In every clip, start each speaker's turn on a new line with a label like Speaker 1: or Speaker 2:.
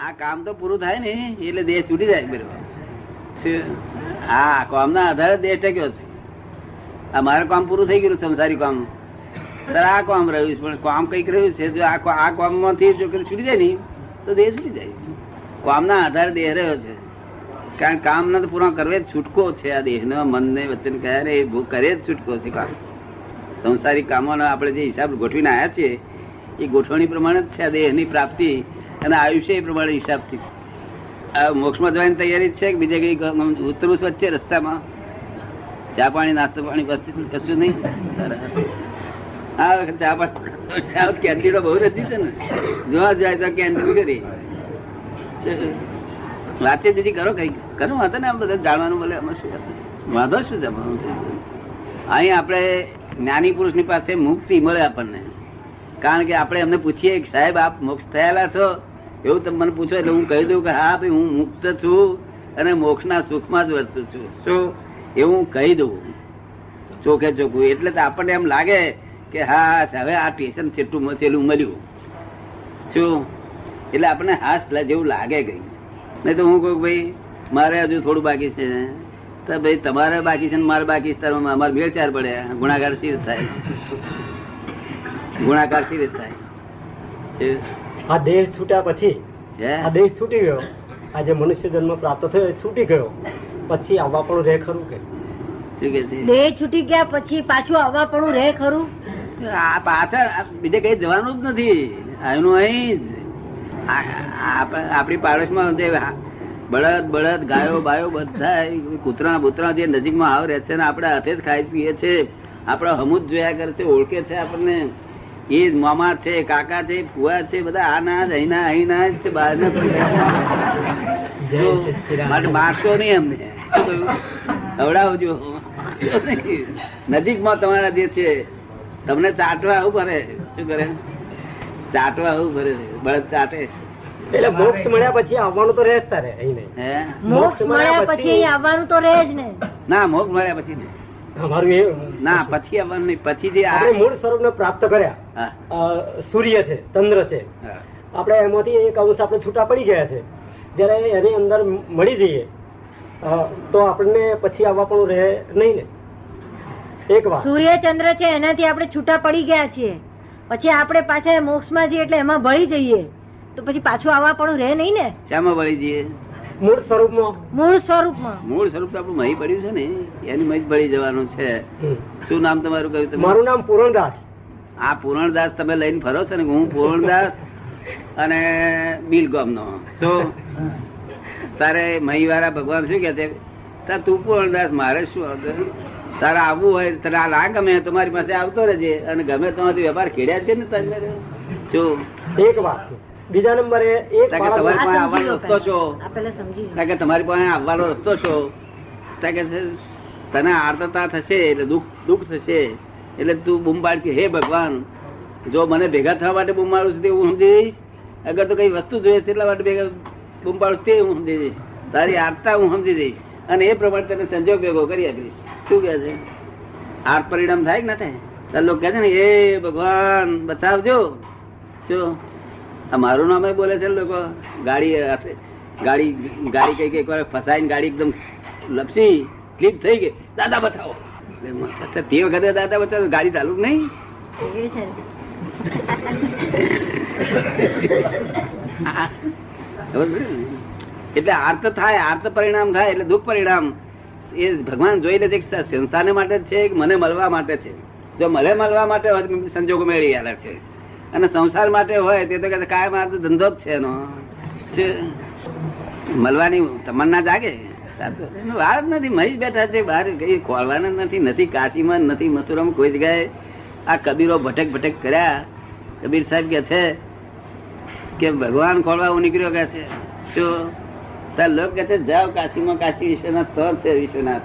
Speaker 1: આ કામ તો પૂરું થાય ને, એટલે દેહ છૂટી જાય બરોબર? હા કામના આધારે દેહ ટક્યો છે. આ મારું કામ પૂરું થઈ ગયું સંસારી કામ. આ કામ રહ્યું છે, પણ કામ કંઈક રહ્યું છે, જો આ આ કામમાંથી જો છૂટી જાય ને, તો દેહ છૂટી જાય. કામના આધારે દેહ રહ્યો છે. કારણ કામ ના તો પૂરા કરવે જ છૂટકો છે આ દેહનો, મનને, વચન કહ્યા રે એ ભૂ- કરે જ છૂટકો છે કામ. સંસારી કામોનો આપણે જે હિસાબ ગોઠવીને આવ્યા છીએ, એ ગોઠવણી પ્રમાણે જ છે આ દેહની પ્રાપ્તિ. અને આયુષ્ય એ પ્રમાણે હિસાબથી આ મોક્ષમાં જવાની તૈયારી છે કે બીજે કઈ ઉતરું વચ્ચે રસ્તામાં? ચા પાણી, નાસ્તો પાણી કશું નહીં? હા ચા પાણી કેન્ટીનો બહુ રસી છે ને. જોવા જાય તો કેન્ટીન કરી. વાતચીત બીજી કરો કઈ કરો, વાંધો ને આમ બધા જાણવાનું શું વાંધો શું આમાં? અહીં આપણે જ્ઞાની પુરુષની પાસે મુક્તિ મળે આપણને. કારણ કે આપણે એમને પૂછીએ સાહેબ, આપ મોક્ષ થયેલા છો? એવું તમે મને પૂછો એટલે હું કહી દઉં કે હા ભાઈ, હું મુક્ત છું અને મોક્ષના સુખમાં જ વર્તું છું. શું? એવું હું કહી દઉં. ચોખે ચોખ્ખું. એટલે તો આપણને એમ લાગે કે હા હવે આ ટેશન છેટું મચેલું મળ્યું. શું? એટલે આપણને હાસ જેવું લાગે કઈ. નહીં તો હું કહું ભાઈ, મારે હજુ થોડું બાકી છે. તો ભાઈ, તમારે બાકી છે ને મારે બાકી છે અમારે બે ચાર પડે. ગુણાકાર સી થાય? ગુણાકાર સી થાય?
Speaker 2: આ દેહ છૂટ્યા પછી
Speaker 1: હે?
Speaker 2: આ દેહ છૂટી ગયો. આ જે મનુષ્ય જન્મ પ્રાપ્ત થયો એ છૂટી ગયો. પછી આવવા પણ રહે ખરું કે?
Speaker 3: દેહ છૂટી ગયા પછી પાછું આવવા પણ રહે ખરું?
Speaker 1: આ પાછળ બીજે કઈ જવાનું જ નથી. એનું અહીં આપણી પાડોશમાં જે બળદ બળદ ગાયો બાયો બધા કૂતરા બુતરા જે નજીકમાં આવ રહે છે ને આપણે હાથે જ ખાઈ પીએ છે આપણા હમુજ જોયા કરે છે ઓળખે છે આપણને. એ જ મામા છે કાકા છે ફુવા છે બધા આ ના જ અહીંના અહીંના જ છે બહાર માટે મારશો નહીં અમને? ખવડાવજો નજીકમાં તમારા જે છે તમને ચાટવા આવું પડે. શું કરે? ચાટવા આવું પડે. બળદ ચાટે.
Speaker 2: એટલે મોક્ષ મળ્યા પછી આવવાનું તો રહે જ તારે
Speaker 1: હે?
Speaker 3: મોક્ષ મળ્યા પછી આવવાનું તો રહે જ ને.
Speaker 1: ના મોક્ષ મળ્યા પછી ને
Speaker 2: અમારું એ
Speaker 1: ના પછી આવવાનું નહીં. પછી જે આ
Speaker 2: આપણે મૂળ સ્વરૂપ પ્રાપ્ત કર્યા. સૂર્ય છે ચંદ્ર છે. આપણે એમાંથી એક અંશ આપણે છૂટા પડી ગયા છે. જયારે એની અંદર મળી જઈએ તો આપણને પછી આવવા પણ રહે નહીં ને. એક વાત.
Speaker 3: સૂર્ય ચંદ્ર છે એનાથી આપણે છૂટા પડી ગયા છીએ. પછી આપણે પાછા મોક્ષમાં જઈએ એટલે એમાં ભળી જઈએ. તો પછી પાછું આવવા પણ રહે નહીં ને?
Speaker 1: શામાં ભળી જઈએ?
Speaker 2: મૂળ સ્વરૂપમાં.
Speaker 3: મૂળ સ્વરૂપમાં.
Speaker 1: મૂળ સ્વરૂપ તો આપણું મહી પડ્યું છે ને. એની મહી ભળી જવાનું છે. શું નામ તમારું કહ્યું
Speaker 2: મારું નામ પૂરણદાસ.
Speaker 1: આ પૂરણદાસ તમે લઈને ફરો છો ને હું પૂરણદાસ અને બિલગોમ નો તો? તારે મહીવાળા ભગવાન શું કે છે? તું પૂરણદાસ મારે શું તારે આવવું હોય તારે આ ના ગમે તો મારી પાસે આવતો રહેજે. અને ગમે તો વેપાર ખેડ્યા છે ને તમે જો.
Speaker 2: એક વાત બીજા નંબરે એક
Speaker 1: કારણ કે
Speaker 2: બાળક-
Speaker 1: તમારે પાસે આવવાનો રસ્તો છો. કે તમારી પાસે આવવાનો રસ્તો છો. કારણ કે તને આર્તતા થશે એટલે દુઃખ દુઃખ થશે. એટલે તું બૂમ પાડતી હે ભગવાન, જો મને ભેગા થવા માટે બૂમ મારું છું તે હું સમજી જઈશ? અગર તો કઈ વસ્તુ જોઈએ એટલા માટે ભેગા બૂમ પાડું તે હું સમજી જઈશ. તારી આર્તા હું સમજી જઈશ. અને એ પ્રમાણે તને સંજોગ ભેગો કરી આપીશ. શું કહે છે? આર્ત પરિણામ થાય કે ના થાય? તાર લોકો કહે છે ને એ ભગવાન, બતાવજો. જો, આ મારું નામ બોલે છે લોકો, ગાડી ગાડી ગાડી કઈ કઈ ફસાઈને ગાડી એકદમ લપસી ક્લિક થઈ ગઈ. દાદા, બતાવો. તે વખતે દાદા બતાવો ગાડી ચાલુ નહીં? એટલે આર્ત થાય આર્ત પરિણામ થાય એટલે દુઃખ પરિણામ. એ ભગવાન જોઈ લે છે કે સંસ્થાને માટે છે કે મને મળવા માટે છે? જો મને મળવા માટે હોય સંજોગો મેળવી આલે છે. અને સંસાર માટે હોય તે તો કાયમ આ ધંધો જ છે એનો. મળવાની તમન્ના જાગે. વાર જ નથી. મહી બેઠા છે, બહાર કઈ ખોલવાના નથી નથી કાશીમાં, નથી મથુરામાં કોઈ જગ્યાએ. આ કબીરો ભટક ભટક કર્યા. કબીર સાહેબ કે છે કે ભગવાન ખોલવા હું નીકળ્યો કે છે? શું તાર લોક કે છે, જાઓ કાશીમાં, કાશી વિશ્વનાથ સ્થળ છે વિશ્વનાથ.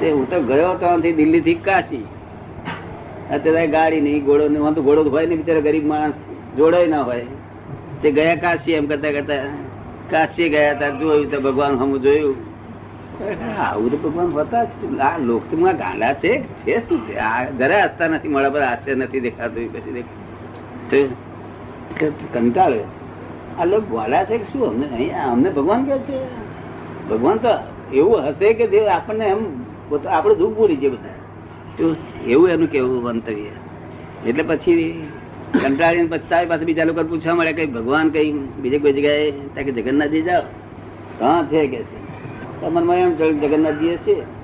Speaker 1: તે હું તો ગયો હતો અહીંથી દિલ્હીથી કાશી. અત્યારે ગાડી નહીં, ઘોડો નહીં હું તો ઘોડો હોય ને બિચારા ગરીબ માણસ. જોડે ના હોય. તે ગયા કાશી એમ કરતા કરતા. કાશી ગયા હતા, જોયું તો ભગવાન હમ જોયું. આવું તો ભગવાન હોતા. આ લોકમાં ગાંડા છે છે શું છે? આ જરા હસતા નથી મળે પર હાસ્ય નથી દેખાતું પછી દેખાતું કંટાળે આ લોકો બોલ્યા છે શું? અમને નહીં અમને ભગવાન કે છે. ભગવાન તો એવું હશે કે જે આપણને એમ આપણે દુઃખ ભૂલી છે બધા? એવું એનું કેવું મંતવ્ય? એટલે પછી કંટાળીને પછી તારી પાસે બીજા લોકો પૂછવા મળે કે ભગવાન કઈ બીજે કોઈ જગ્યાએ ત્યાં કે જગન્નાથજી જાઓ? હા, છે કે છે. મનમાં એમ થયું જગન્નાથજી છે.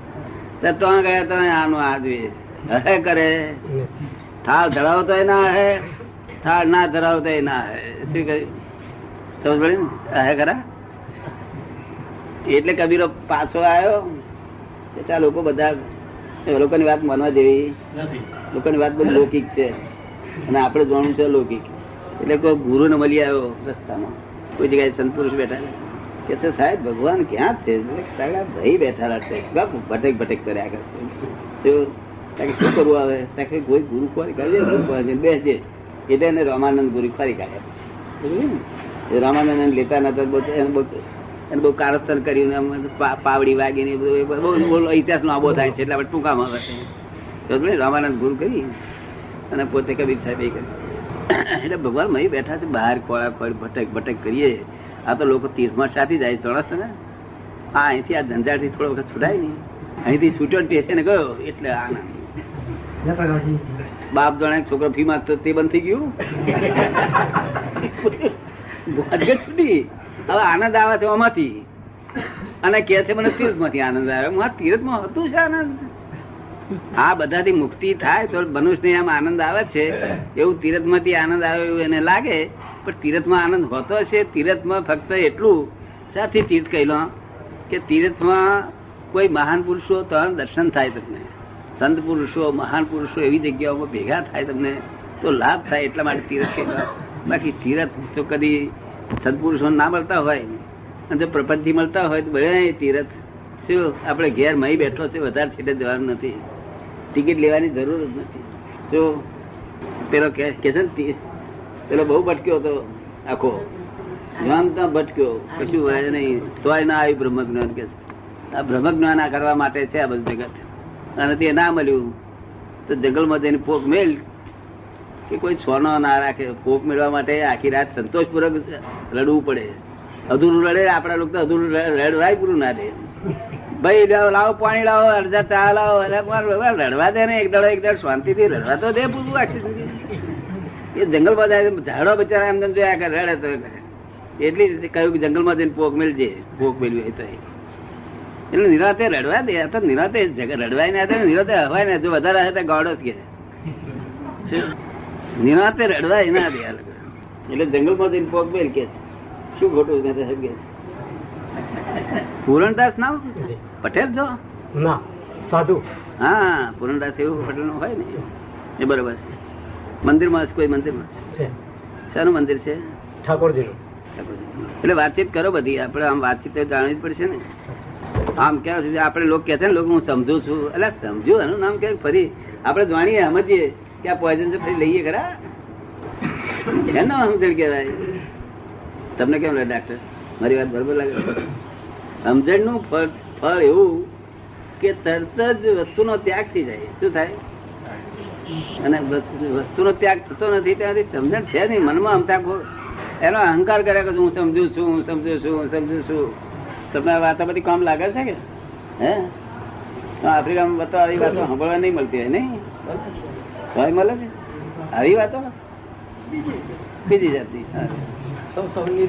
Speaker 1: તો ગયા તમે આનું આ જોઈએ. હે કરે. થાળ ધરાવતો ના હે થાળ ના ધરાવતો ના હે. શું કહ્યું સમજ પડી ને હે ખરા? એટલે કબીરો પાછો આવ્યો. ત્યાં લોકો બધા લોકોની વાત માનવા જેવી. લોકોની વાત બધી લૌકિક છે. અને આપણે જાણવું છે લૌકિક. એટલે કોઈ ગુરુ ને મળી આવ્યો રસ્તામાં. કોઈ જગ્યાએ સંતોષ બેઠા. કે છે, સાહેબ, ભગવાન ક્યાં છે? ભાઈ બેઠા છે. ગપ ભટેક ભટેક કર્યા કરે તો શું તાકે શું કરવું આવે? તાકે કોઈ ગુરુ ખોરી કાઢે બેસજે એટલે એને રામાનંદ ગુરુ ખોરી કાઢ્યા રામાનંદ લેતા નતા એને બહુ એને બહુ કારસ્તર કર્યું ને પા- પાવડી વાગી ને બધું, એ બહુ ઇતિહાસ નો આબો થાય છે. એટલે આપણે ટૂંકામાં આવે? રામાનંદ ગુરુ કરી અને પોતે કબીર સાહેબ એ કરી. એટલે ભગવાન મહી બેઠા છે, બહાર કોળા કોળ ભટક ભટક કરીએ. આ તો લોકો તીર્થમાં સાથી જાય ચોરસ ને આ અહીંથી આ ધંધાથી થોડો વખત છૂટાય ને અહીંથી છૂટ્યો સ્ટેશને ગયો એટલે આનંદ. બાપ જાણે છોકરો ફી માગતો તે બંધ થઈ ગયું. છૂટી હવે આનંદ આવે છે આમાંથી. અને કે છે મને તીર્થમાંથી આનંદ આવ્યો હું આ તીર્થમાં હતું છે આનંદ. આ બધાથી મુક્તિ થાય તો મનુષ્યને એમ આનંદ આવે છે. એવું તીરથમાંથી આનંદ આવ્યો એવું એને લાગે. પણ તીરથમાં આનંદ હોતો છે તીરથમાં ફક્ત એટલું સાથી તીર્થ કહેલો કે તીરથમાં કોઈ મહાન પુરુષો તો દર્શન થાય તમને. સંત પુરુષો, મહાન પુરુષો એવી જગ્યાઓમાં ભેગા થાય તમને તો લાભ થાય એટલા માટે તીરથ કહેલો. બાકી તીરથ તો કદી સદપુરુષો ના મળતા હોય. અને જો પ્રપંચથી મળતા હોય તો બધા તીરથ. શું આપણે ઘેર મહી બેઠો છે, વધારે છેટે જવાનું નથી. ટિકિટ લેવાની જરૂર જ નથી. જો પેલો કે છે ને પેલો બહુ ભટક્યો હતો આખો. જ્ઞાન ત્યાં ભટક્યો. કશું હોય નહીં. તોય ના આવ્યું બ્રહ્મ જ્ઞાન કે. આ બ્રહ્મ જ્ઞાન કરવા માટે છે આ બધું જગત. અને તે ના મળ્યું. તો જંગલમાં જઈને પોક મેળ કે કોઈ છોનો ના રાખે. પોક મેળવા માટે આખી રાત સંતોષપૂર્વક રડવું પડે. અધૂરું રડે આપડા લોકો અધૂરું રડવાય પૂરું ના દે. ભાઈ લાવો લાવો પાણી લાવો અડધા ચા લાવો. એટલે રડવા દે ને. એક દડો એક દડ શાંતિથી રડવા તો દે પૂરું આખી. એ જંગલમાં જાય ઝાડો બચારા એમને જોયા કરે રડે તો એટલી રીતે કહ્યું કે જંગલમાં જઈને પોક મેળજે પોક મેળવી હોય તો એટલે નિરાતે રડવા દે તો નિરાતે રડવાય ને નિરાતે હવાય ને જો વધારે હશે તો ગાડો જ કે? નિરાતે રડવાય ના દે. એટલે જંગલમાં જઈને પોક મેળ કે. શું ખોટું નથી કે. પૂરણદાસ નામ પટેલ છો
Speaker 2: ના સાધુ.
Speaker 1: હા પૂરણદાસ એવું પટેલનું હોય ને. એ બરોબર છે. મંદિરમાં છે, કોઈ મંદિરમાં શાનું મંદિર છે?
Speaker 2: ઠાકોરજીનું.
Speaker 1: એટલે વાતચીત કરો બધી આપણે આમ વાતચીત જાણવી જ પડશે ને. આમ ક્યાં સુધી આપણે લોકો કે છે ને લોકો હું સમજુ છું. એટલે સમજુ એનું નામ કે ફરી આપણે જાણીએ સમજીએ કે આ પોઈઝન છે ફરી લઈએ ખરા. એનો સમજણ કહેવાય. તમને કેમ લાગે ડાક્ટર મારી વાત બરોબર લાગે? સમજણનું ફળ ફળ એવું કે તરત જ વસ્તુનો ત્યાગ થઈ જાય. શું થાય? અને વસ્તુનો ત્યાગ થતો નથી ત્યાંથી સમજણ છે નહીં મનમાં અમતા એનો અહંકાર કર્યા કે હું સમજુ છું હું સમજુ છું હું સમજુ છું. તમને આ વાતો બધી કામ લાગે છે કે? હે? આફ્રિકામાં વાતો આવી વાતો સાંભળવા નહીં મળતી હોય નહીં? હોય મળે છે? આવી વાતો? બીજી જાતની હા. શું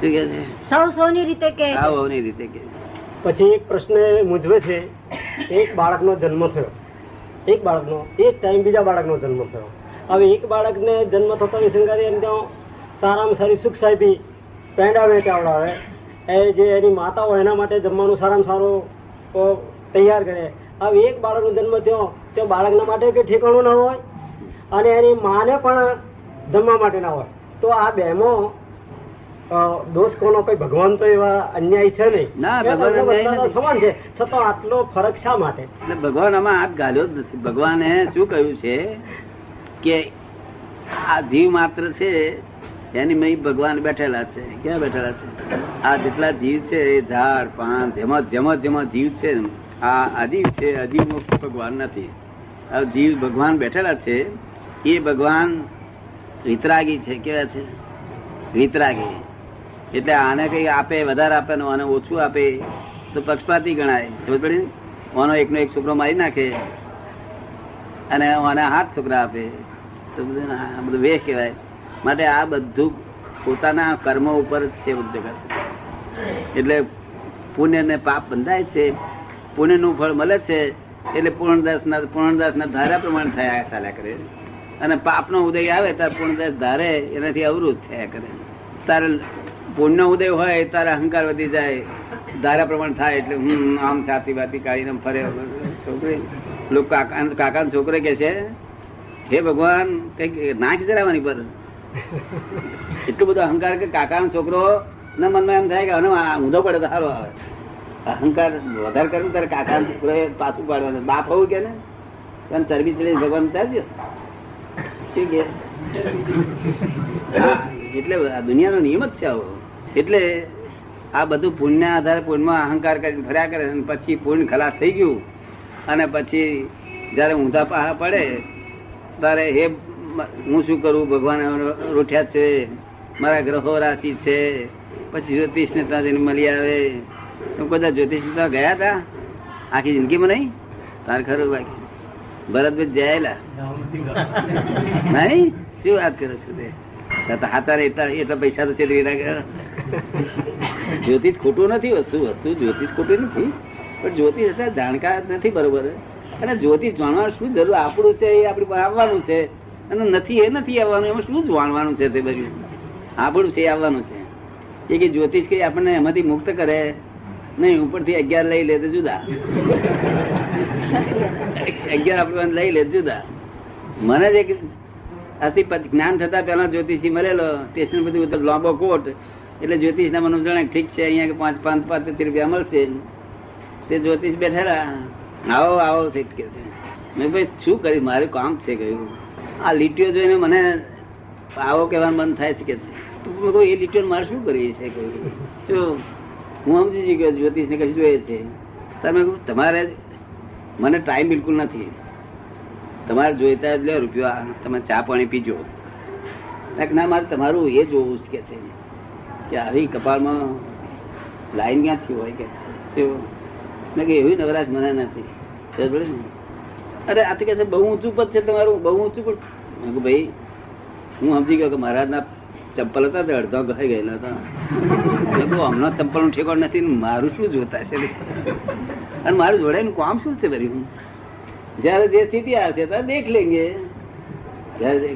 Speaker 1: કે છે?
Speaker 3: સૌ સૌની રીતે કે.
Speaker 1: સૌની રીતે કે
Speaker 2: પછી એક પ્રશ્ન મૂંઝવે છે એક બાળકનો જન્મ થયો. એક બાળકનો એક ટાઈમ બીજા બાળકનો જન્મ થયો. હવે એક બાળકને જન્મ થતો વિશંકારી એમ સારામાં સારી સુખ સાહેબી પેંડાવે ચાવડાવે. એ જે એની માતા હોય એના માટે જમવાનું સારામાં સારું તૈયાર કરે. હવે એક બાળકનો જન્મ થયો તો બાળકના માટે કે ઠેકાણું ના હોય? અને એની માને પણ જમવા માટે ના હોય. તો આ અ, દોષ કોનો કોઈ ભગવાન તો એવા અન્યાય છે નહીં.
Speaker 1: ના, ભગવાન.
Speaker 2: સમાન છે. છતાં આટલો ફરક શા માટે?
Speaker 1: એટલે ભગવાન આમાં હાથ ગાલ્યો જ નથી. ભગવાને શું કહ્યું છે કે આ જીવ માત્ર છે એની મય ભગવાન બેઠેલા છે. ક્યાં બેઠેલા છે? આ જેટલા જીવ છે એ ઝાડ પાન જેમાં જેમાં જેમાં જીવ છે આ અજીવ છે અજીવ ભગવાન નથી. આ જીવ ભગવાન બેઠેલા છે એ ભગવાન વિતરાગી છે. કેવા છે? વિતરાગી એટલે આને કઈ આપે, વધારે આપે ને આને ઓછું આપે, તો પક્ષપાતી ગણાય. ખબર પડી આનો એકનો એક છોકરો મારી નાખે અને આને હાથ છોકરા આપે. તો બધું બધું વેશ કહેવાય. માટે આ બધું પોતાના કર્મ ઉપર છે બધું એટલે પુણ્ય ને પાપ બંધાય છે પુણ્યનું ફળ મળે છે, એટલે પૂર્ણદાસ ના પૂર્ણદાસ ના ધારા પ્રમાણે થયા ચાલ્યા કરે. અને પાપ નો ઉદય આવે, ત્યારે પૂર્ણદાસ ધારે, એનાથી અવરુદ્ધ થયા કરે. તારે પુણ્ય ઉદય હોય તારે અહંકાર વધી જાય, ધારા પ્રમાણ થાય એટલે હમ, આમ છાતી બાતી કાઢીને ફરે. છોકરી, લોકો કાકા કાકા છોકરે કે છે, હે ભગવાન, કંઈક નાખ જરાવાની પર. એટલો બધો અહંકાર કે કાકાનો છોકરો ના મનમાં એમ થાય કે હવે ઊંધો પડે તો સારો આવે. અહંકાર વધારે કરવું ત્યારે કાકા છોકરો પાછું પાડવાનું. બાપ હોવું કે ને? એમ ચરબી ચડી ભગવાન ચાલજો શું કે? એટલે દુનિયાનો નિયમ જ છે આવો. એટલે આ બધું પુણ્ય આધારે પુણ્યમાં અહંકાર કરીને ફર્યા કરે અને પછી પુણ્ય ખલાસ થઈ ગયું. અને પછી જયારે ઊંધા પાહા પડે ત્યારે હે હું શું કરું? ભગવાન રોઠ્યા છે મારા ગ્રહો રાશિ છે પછી જ્યોતિષ ને ત્યાં જઈને મળી આવે. તો બધા જ્યોતિષ ત્યાં ગયા હતા આખી જિંદગીમાં નહીં તાર ખરું બાકી. ભરતભાઈ જયેલા નહીં? શું વાત કરો છો તે? તો હાથારે એટલા એટલા પૈસા તો ચેડવી નાખ્યા જ્યોતિષ ખોટું નથી વસ્તુ વસ્તુ જ્યોતિષ ખોટું નથી, પણ જ્યોતિષ એટલે જાણકાર નથી, બરોબર? અને જ્યોતિષ જાણવાનું શું જરૂર? આપણું છે, એ આપણી આવવાનું છે. અને નથી, એ નથી આવવાનું, એમાં શું જાણવાનું છે તે બધું? આપણું છે આવવાનું છે. એ કે જ્યોતિષ કે આપણને એમાંથી મુક્ત કરે? નહીં, ઉપરથી અગિયાર લઈ લે તો જુદા. અગિયાર આપણે લઈ લે જુદા. મને જ એક અતિ જ્ઞાન થતા પેલા જ્યોતિષી મળેલો સ્ટેશન બધું લાંબો કોટ. એટલે જ્યોતિષ ના મને જાણે ઠીક છે, અહીંયા કે પાંચ પાંચ પાંચ રૂપિયા મળશે. તે જ્યોતિષ બેઠેલા. આવો આવો શેઠ કે છે. મેં ભાઈ, શું કર્યું? મારું કામ છે કહ્યું આ લીટીઓ જોઈને મને આવો કહેવાનું મન થાય છે કે છે. મેં કહું એ લીટીઓ મારે શું કરી છે કહ્યું હું સમજી ગયો જ્યોતિષ ને કશું જોઈએ છે. તમે કહ્યું તમારે મને ટાઈમ બિલકુલ નથી. તમારે જોઈતા જ લે રૂપિયા. તમે ચા પાણી પીજો. ના, મારે તમારું એ જોવું છે કે છે. કે આવી કપાળમાં લાઈન ક્યાંથી હોય કે? મેં કે એવી નવરાજ મને નથી? અરે, આ તો કે બહુ ઊંચું પદ છે તમારું, બહુ ઊંચું પદ. મેં કહું ભાઈ, હું સમજી ગયો કે મહારાજના ચંપલ હતા તે અડધા ગઈ ગયેલા હતા. મેં કહું હમણાં ચંપલનું ઠેકોણ નથી મારું શું જોતા છે? અને મારું જોડાયનું કામ શું છે ભરી જયારે જે સ્થિતિ આવશે ત્યારે દેખ લેંગે. જયારે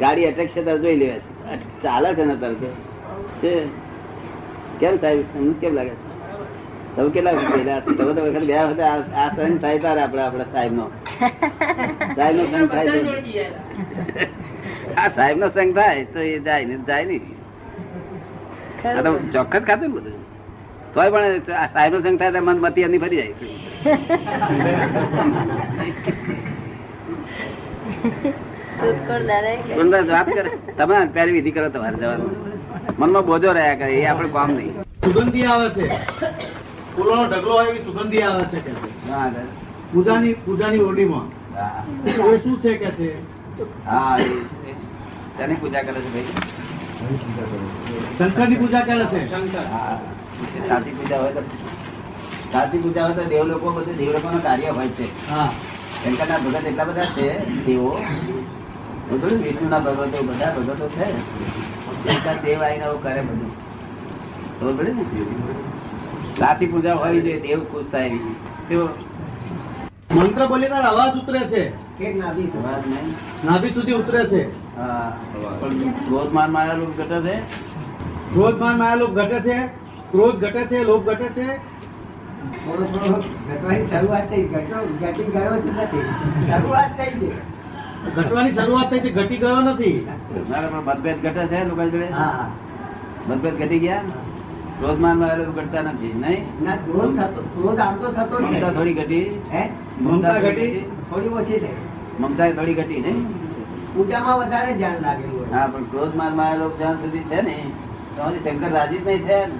Speaker 1: ગાડી અટકશે ત્યારે જોઈ લેવા છે. ચાલે છે ને તરત છે? કેમ સાહેબ તમને કેમ લાગે? તમે કેટલા ગયેલા? તમે તો વખત ગયા હતા આ આ થાય તારે આપડે આપડા સાહેબ નો સાહેબ નો સંઘ થાય આ સાહેબ નો સંઘ થાય તો એ જાય ને જાય નહીં. ચોક્કસ ખાતું ને બધું. તોય પણ આ સાહેબ નો સંગ થાય તો મન મતી એની ફરી જાય. વાત કરે? તમે પહેલી વિધિ કરો તમારે જવાનું. મનમાં બોજો રહ્યા કરે એ આપણે કામ નહીં.
Speaker 4: સુગંધી આવે છે. ફૂલોનો ઢગલો હોય એવી સુગંધી આવે છે કે પૂજાની પૂજાની ઓરડીમાં. એ શું છે કે છે?
Speaker 1: હા એ- પૂજા કરે છે ભાઈ?
Speaker 4: શંકરની પૂજા કરે છે? શંકર.
Speaker 1: હા. સાચી પૂજા હોય તો સાચી પૂજા હોય તો દેવ લોકો બધું દેવ લોકો કાર્ય હોય છે.
Speaker 4: હા.
Speaker 1: શંકરના ભગત એટલા બધા છે દેવો વિષ્ણુ ના ભગવતો બધા ભગવતો છે. દેવ આવીને આવું કરે બધું. ખબર ને? સાચી પૂજા હોય જોઈએ દેવ ખુશ થાય એવી?
Speaker 4: મંત્ર બોલીને અવાજ ઉતરે છે.
Speaker 1: અવાજ નહીં.
Speaker 4: નાભી સુધી ઉતરે છે.
Speaker 1: હા. પણ ક્રોધમાનમાં લોક ઘટે છે?
Speaker 4: ક્રોધમાનમાં લોક ઘટે છે ક્રોધ ઘટે છે લોક ઘટે છે. ઘટવાની શરૂઆત થઈ. છે ઘટી ગયો નથી.
Speaker 1: મારા નથી મતભેદ ઘટે છે લોકો જોડે? મતભેદ ઘટી ગયા? ક્રોધમાનમાં આવેલું ઘટતા નથી નહીં? મમતા થોડી ઘટી?
Speaker 4: મમતા ઘટી?
Speaker 2: થોડી ઓછી છે.
Speaker 1: મમતા થોડી ઘટી નહીં?
Speaker 2: પૂજામાં વધારે ધ્યાન લાગેલું
Speaker 1: હા પણ ક્રોધમાનમાં આવેલો જ્યાં સુધી છે ને તો શંકર રાજી જ નહીં થયા ને.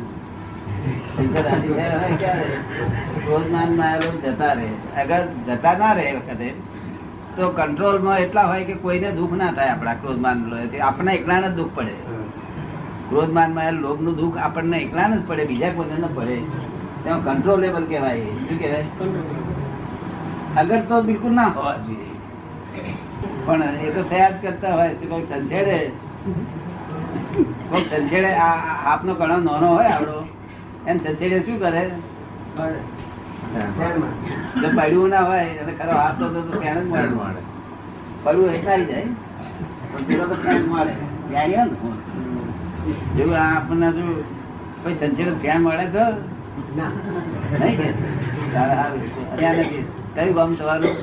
Speaker 1: શંકર રાજી થયા ક્યારે ક્રોધમાનમાં આવેલો જતા રહે. અગર જતા ના રહે વખતે તો કંટ્રોલમાં એટલા હોય કે કોઈને દુઃખ ના થાય આપણા ક્રોધમાન આપણને આપણે એકલાને જ દુઃખ પડે. ક્રોધ માનમાં લોભનું દુઃખ આપણને એકલાને જ પડે બીજા કોઈને ન પડે. તેમાં કંટ્રોલેબલ કહેવાય. શું કહેવાય? અગર તો બિલકુલ ના હોવા જોઈએ. પણ એ તો થયા જ કરતા હોય તો કોઈ સંછેડે. કોઈ સંછેડે આ ઘણો નાનો હોય આવડો એમ સંછેડે શું કરે? જો પડ્યું ના હોય અને ખરો હાથ તો તો ફેન જ મળે. પડવું એ આવી જાય. પણ પેલો તો ફેન મળે. જ્ઞાની ને? જેવું આપણને જો કોઈ સંછેડે ફેન મળે તો. કયું ગામ તમારું?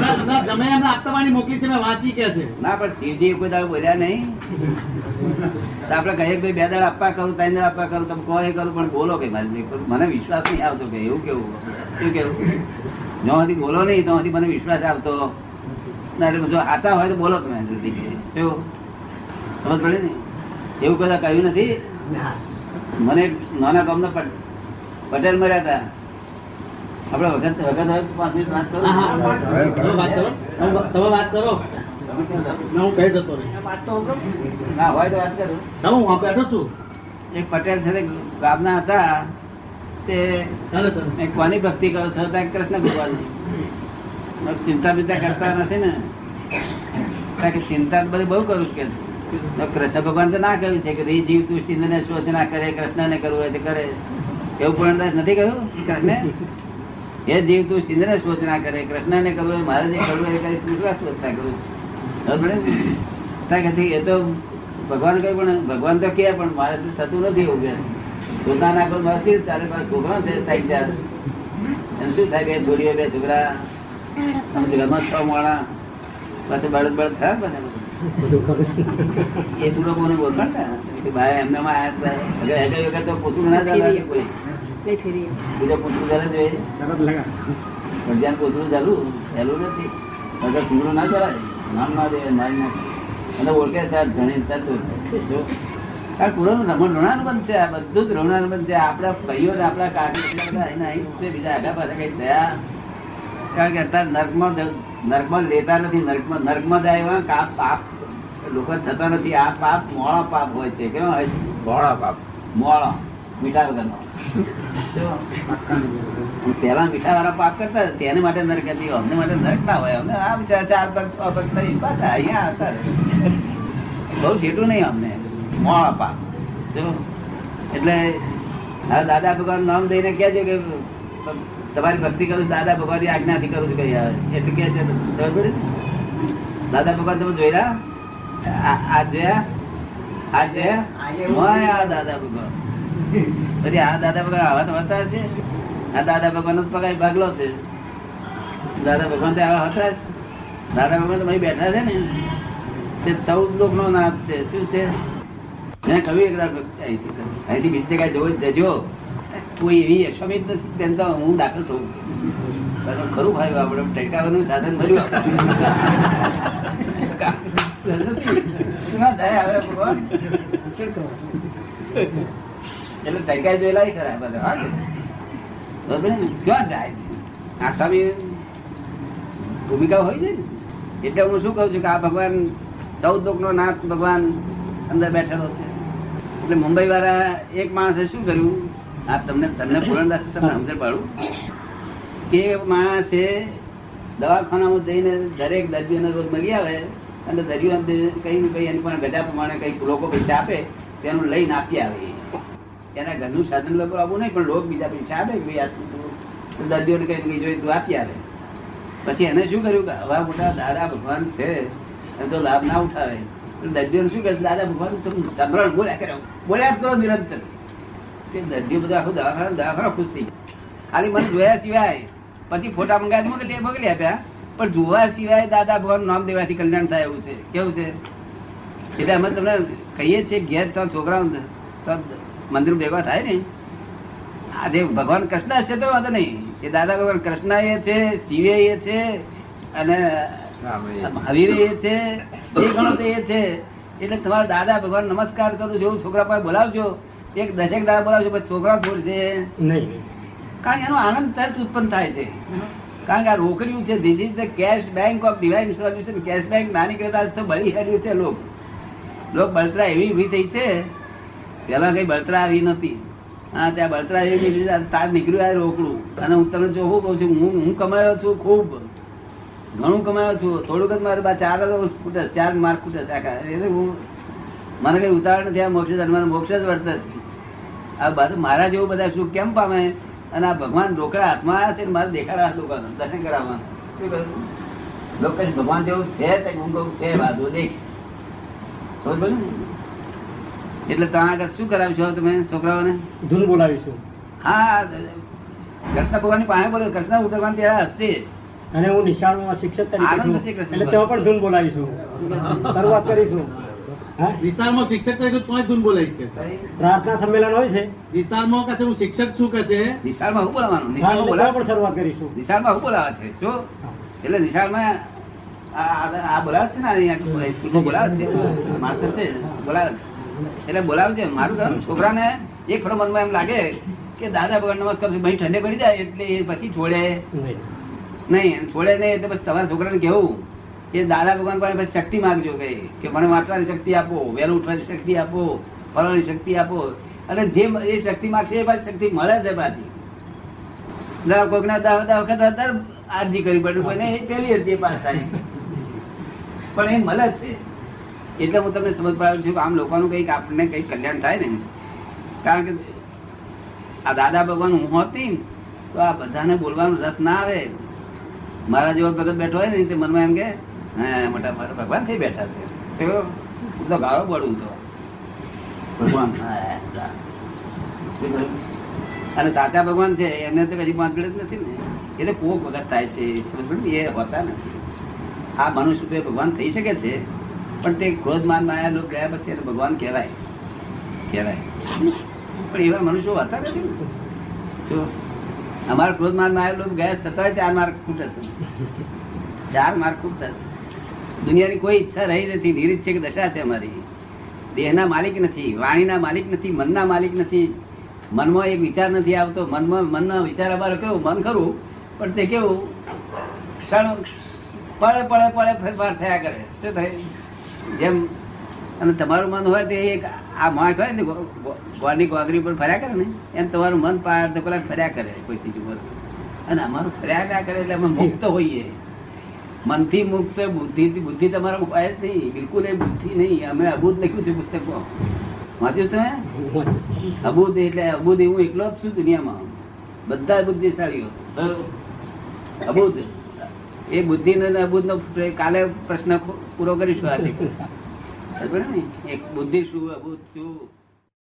Speaker 4: ના, ના, તમે એમને આપતાવાણી મોકલી છે મેં વાંચી કે છે.
Speaker 1: ના પણ શિવજી કોઈ દાડો બોલ્યા નહીં. આપડે કહીએ કે ભાઈ બે દાડા આપવા કરું ત્રણ દાડા આપવા કરું તમે કહો એ કરું પણ બોલો કે મને વિશ્વાસ નહીં આવતો કે એવું કેવું. શું કેવું? જ્યાંથી બોલો નહીં ત્યાંથી મને વિશ્વાસ આવતો. ના એટલે જો આતા હોય તો બોલો તમે જલ્દી કે. સમજ પડે ને? એવું કદાચ કહ્યું નથી? મને નાના ગામના પટ- પટેલ મળ્યા હતા. આપડે વખત વખત હોય પાંચ મિનિટ વાત કરો.
Speaker 4: તમે વાત કરો. ના, હું કહી જતો
Speaker 1: ના હોય તો વાત કરું.
Speaker 4: ના, હું બેઠો છું.
Speaker 1: એક પટેલ છે ગામના હતા. તે
Speaker 4: ચાલો ચાલો.
Speaker 1: મેં કોની ભક્તિ કરો? છો ત્યાં કૃષ્ણ ભગવાન ચિંતા બિંતા કરતા નથી ને. કારણ કે ચિંતા બધું બહુ કરું કે કૃષ્ણ ભગવાન તો ના કહ્યું છે કે રી જીવ તું સિંધ ને શોધ ના કરે કૃષ્ણ ને કરવું હોય તો કરે. એવું પૂર્ણદાસ નથી કહ્યું? કૃષ્ણ એ જીવ તું સિંધ ને શોધ ના કરે કૃષ્ણ ને કરવું મારે જે કરવું એ કરી તું કરું કે એ તો ભગવાન કઈ પણ ભગવાન તો કે પણ મારે તો થતું નથી એવું કે. પોતાના કોઈ મળતી તારે પાસે છોકરા છે થાય જાય એમ શું થાય બે છોરીઓ બે છોકરા? ઘરમાં છ માણા પાછું બળદ બળદ ખરા બને એ તું કોને ઓળખાણ ને? કે ભાઈ એમને થાય વખત તો પોતું ના ચાલે કોઈ. બીજો પોતું ચાલે જોઈએ પણ જ્યાં પોતું ચાલુ ચાલુ નથી. અગર પૂરું ના ચલાય નામ ના દે મારી નાખે. અને ઓળખે ત્યાં ઘણી થતું આ પૂરો રમણ ઋણાનુબંધ છે બધું જ ઋણાનુબંધ છે. આપણા ભાઈઓ ને આપણા કાકી અહીં બીજા આગા પાછા કઈ થયા. કારણ કે અત્યારે નર્કમાં નર્કમાં લેતા નથી, નર્કમાં નર્કમાં જાય એવા કે પાપ લોકો થતા નથી. આ પાપ મોળા પાપ હોય છે. કેવા હોય છે? મોળા પાપ. મોળો. મીઠા વગરનો. પેલા મીઠા વાળા પાપ કરતા તેને માટે નરક હતી અમને માટે નરક ના હોય. અમને આ વિચાર ચાર પગ છ પગ થઈ પાછા અહીંયા આવતા. બહુ જેટલું નહીં અમને. મોળા પાપ એટલે હવે દાદા ભગવાન નામ દઈને કહેજો કે તમારી ભક્તિ કરું દાદા ભગવાનની આજ્ઞાથી કરું છું કઈ એટલે કે છે દાદા ભગવાન તમે જોઈ આ આ જોયા? આ જોયા? મોયા દાદા ભગવાન. પછી આ દાદા ભગવાન આવા તો હતા છે આ દાદા ભગવાન નો પગાર ભાગલો છે. દાદા ભગવાન તો આવા હતા દાદા ભગવાન તો બેઠા છે ને. તે ચૌદ લોક નો નાથ છે. શું છે? મેં કહ્યું એક અહીંથી બીજે જગ્યાએ જવો જ જજો. કોઈ એવી અશ્વમિત નથી તેમ તો હું દાખલ થઉં. ખરું ભાઈ આપણે ટેકાવાનું સાધન ભર્યું. ના થાય હવે ભગવાન? એટલે ટકાઈ જોયેલા ખરા બધા? ક્યાં જાય? આ સ્વામી ભૂમિકા હોય છે એટલે હું શું કઉ છું કે આ ભગવાન, ચૌદ લોક નો નાથ ભગવાન અંદર બેઠેલો છે. એટલે મુંબઈ વાળા એક માણસે શું કર્યું? આ તમને તમને પૂરણદાસ તમને સમજણ પાડું. કે માણસે દવાખાનામાં જઈને દરેક દર્દીઓને રોજ મળી આવે અને દર્દીઓ કઈ ને કઈ એની પણ ગજા પ્રમાણે કઈ લોકો પૈસા આપે તેનું લઈને આપી આવે. એના ઘરનું સાધન લોકો આપવું નહીં, પણ લોક બીજા પૈસા આપે ભાઈ આટલું દર્દીઓને કઈ કઈ જોઈએ તું આપી આવે. પછી એને શું કર્યું કે હવા મોટા દાદા ભગવાન છે એ તો લાભ ના ઉઠાવે. દર્દીઓને શું કહે દાદા ભગવાન તમે સંભળ બોલ્યા કરો. બોલ્યા કરો નિરંતર. કે દર્દીઓ બધા આખું દવાખાના દવાખાના ખુશ થઈ ખાલી મને જોયા સિવાય. પછી ફોટા મંગાવી મોકલી તે મોકલી આપ્યા. પણ જોવા સિવાય દાદા ભગવાન નામ દેવાથી કલ્યાણ થાય એવું છે. કેવું છે? એટલે અમે તમને કહીએ છીએ, ઘેર તો છોકરાઓ તો મંદિર ભેગા થાય ને આ જે ભગવાન કૃષ્ણ છે તો વાંધો નહીં. એ દાદા ભગવાન કૃષ્ણ એ છે શિવે એ છે અને મહાવીર એ છે જે ગણો એ છે. એટલે તમારા દાદા ભગવાન નમસ્કાર કરું છું છોકરા પાસે બોલાવજો. એક દશેક દાદા બોલાવજો પછી છોકરા છોડશે
Speaker 2: નહીં
Speaker 1: કારણ કે એનો આનંદ તરત ઉત્પન્ન થાય છે. કારણ કે આ રોકડ્યું છે this is the cash bank of divine solution cash bank નાની કરતા તો બળી હાર્યું છે લોક. લોક બળતરા એવી ઊભી થઈ છે. પેલા કઈ બળતરા આવી નથી. હા, ત્યાં બળતરા એવી તાર નીકળ્યું આ રોકડું. અને હું તમને શું કહું છું, હું હું કમાયો છું ખૂબ. ઘણું કમાયો છું. થોડુંક જ મારે ચાર જ ખૂટે ચાર માર્ક છે આખા. એટલે હું, મને કઈ ઉતાવળ નથી, આ મોક્ષ મને મોક્ષ જ વર્ત આ બધું મારા જેવું બધા સુખ કેમ પામે? અને આ ભગવાન રોકડા હાથમાં આવ્યા છે મારે દેખાડા લોકો દર્શન કરાવવાનું. શું? લોકો ભગવાન જેવું છે તે હું કહું છે બાજુ દેખ સમજ? એટલે ત્યાં આગળ શું કરાવશો તમે છોકરાઓને?
Speaker 2: ધૂન બોલાવીશું
Speaker 1: હા કૃષ્ણ ભગવાન પાસે બોલે કૃષ્ણ ભગવાન ત્યાં હશે.
Speaker 2: અને હું નિશાળમાં શિક્ષક તરીકે એટલે તેમાં પણ ધૂન બોલાવીશું શરૂઆત કરીશું.
Speaker 4: વિસ્તારમાં શિક્ષક તરીકે તો ધૂન બોલાઈશ કે
Speaker 2: પ્રાર્થના સંમેલન હોય છે?
Speaker 4: વિસ્તારમાં કહે હું શિક્ષક છું કે છે?
Speaker 1: નિશાળમાં હું બોલાવાનું? નિશાળમાં
Speaker 2: એટલે પણ શરૂઆત કરીશું.
Speaker 1: નિશાળમાં હું બોલાવા છે? જો. એટલે નિશાળમાં આ બોલાવે છે ને બોલાવે છે. માસ્તર છે બોલાવે. છે. એટલે બોલાવજે મારું કામ છોકરાને એક ફરો મનમાં એમ લાગે કે દાદા ભગવાન નમસ્કાર ભાઈ ઠંડે પડી જાય એટલે એ પછી છોડે.
Speaker 2: નહીં.
Speaker 1: નહીં છોડે નહીં એટલે પછી તમારા છોકરાને કેવું કે દાદા ભગવાન પાસે પછી શક્તિ માંગજો કે કે મને વાંચવાની શક્તિ આપો વહેલું ઉઠવાની શક્તિ આપો ફરવાની શક્તિ આપો. અને જે એ શક્તિ માંગશે એ પાછી શક્તિ મળે છે પાછી. જરા કોઈકના દસ દસ વખત દર આરજી કરી પડે. કોઈને એ પેલી હતી એ પાસ થાય. પણ એ મળે જ છે. એટલે હું તમને સમજ પાડું છું આમ લોકોનું કંઈક આપણને કંઈક કલ્યાણ થાય ને. કારણ કે આ દાદા ભગવાન હું હોતી તો આ બધાને બોલવાનું રસ ના આવે. મારા જેવો ભગત બેઠો હોય ને, તે મનમાં એમ કે હા મોટા મોટા ભગવાન થઈ બેઠા છે. હું તો ગાળો પડું તો. ભગવાન અને સાચા ભગવાન છે, એમને તો કદી પાંચ જ નથી ને. એટલે કોક વખત થાય છે? એ હોતા નથી. આ મનુષ્ય ભગવાન થઈ શકે છે. પણ તે ક્રોધ માન માયા લોક ગયા પછી એને ભગવાન કહેવાય. કહેવાય. પણ એવા મનુષ્યો હતા નથી તો અમારા ક્રોધ માન માયા લોક ગયા છતાંય ચાર માર્ક ખૂટે છે. ચાર માર્ક ખૂટતા છે. દુનિયાની કોઈ ઈચ્છા રહી નથી નિરીક્ષક દશા છે અમારી. દેહના માલિક નથી, વાણીના માલિક નથી, મનના માલિક નથી. મનમાં એક વિચાર નથી આવતો. મનમાં, મનના વિચાર અમારે કેવું? મન ખરું, પણ તે કેવું? ક્ષણ પડે પડે પડે ફેરફાર થયા કરે. શું થાય? જેમ, અને તમારું મન હોય તો એક, આ મોંક હોય ને ગોળની ગોગરી પર ફર્યા કરે ને, એમ તમારું મન પાર તો કલાક ફર્યા કરે કોઈ ચીજ ઉપર અને અમારું ફર્યા ના કરે એટલે અમે મુક્ત હોઈએ. મનથી મુક્ત બુદ્ધિ બુદ્ધિ તમારા હોય જ નહીં. બિલકુલ એ બુદ્ધિ નહીં. અમે અબૂધ લખ્યું છે પુસ્તકમાં. વાંચ્યું તમે? અબૂધ એટલે અબૂધ હું એકલો જ છું દુનિયામાં. બધા બુદ્ધિશાળીઓ. અબૂધ એ બુદ્ધિ ને અબૂધ નો કાલે પ્રશ્ન પૂરો કરીશું આજે. એક બુદ્ધિ શું અબૂધ શું?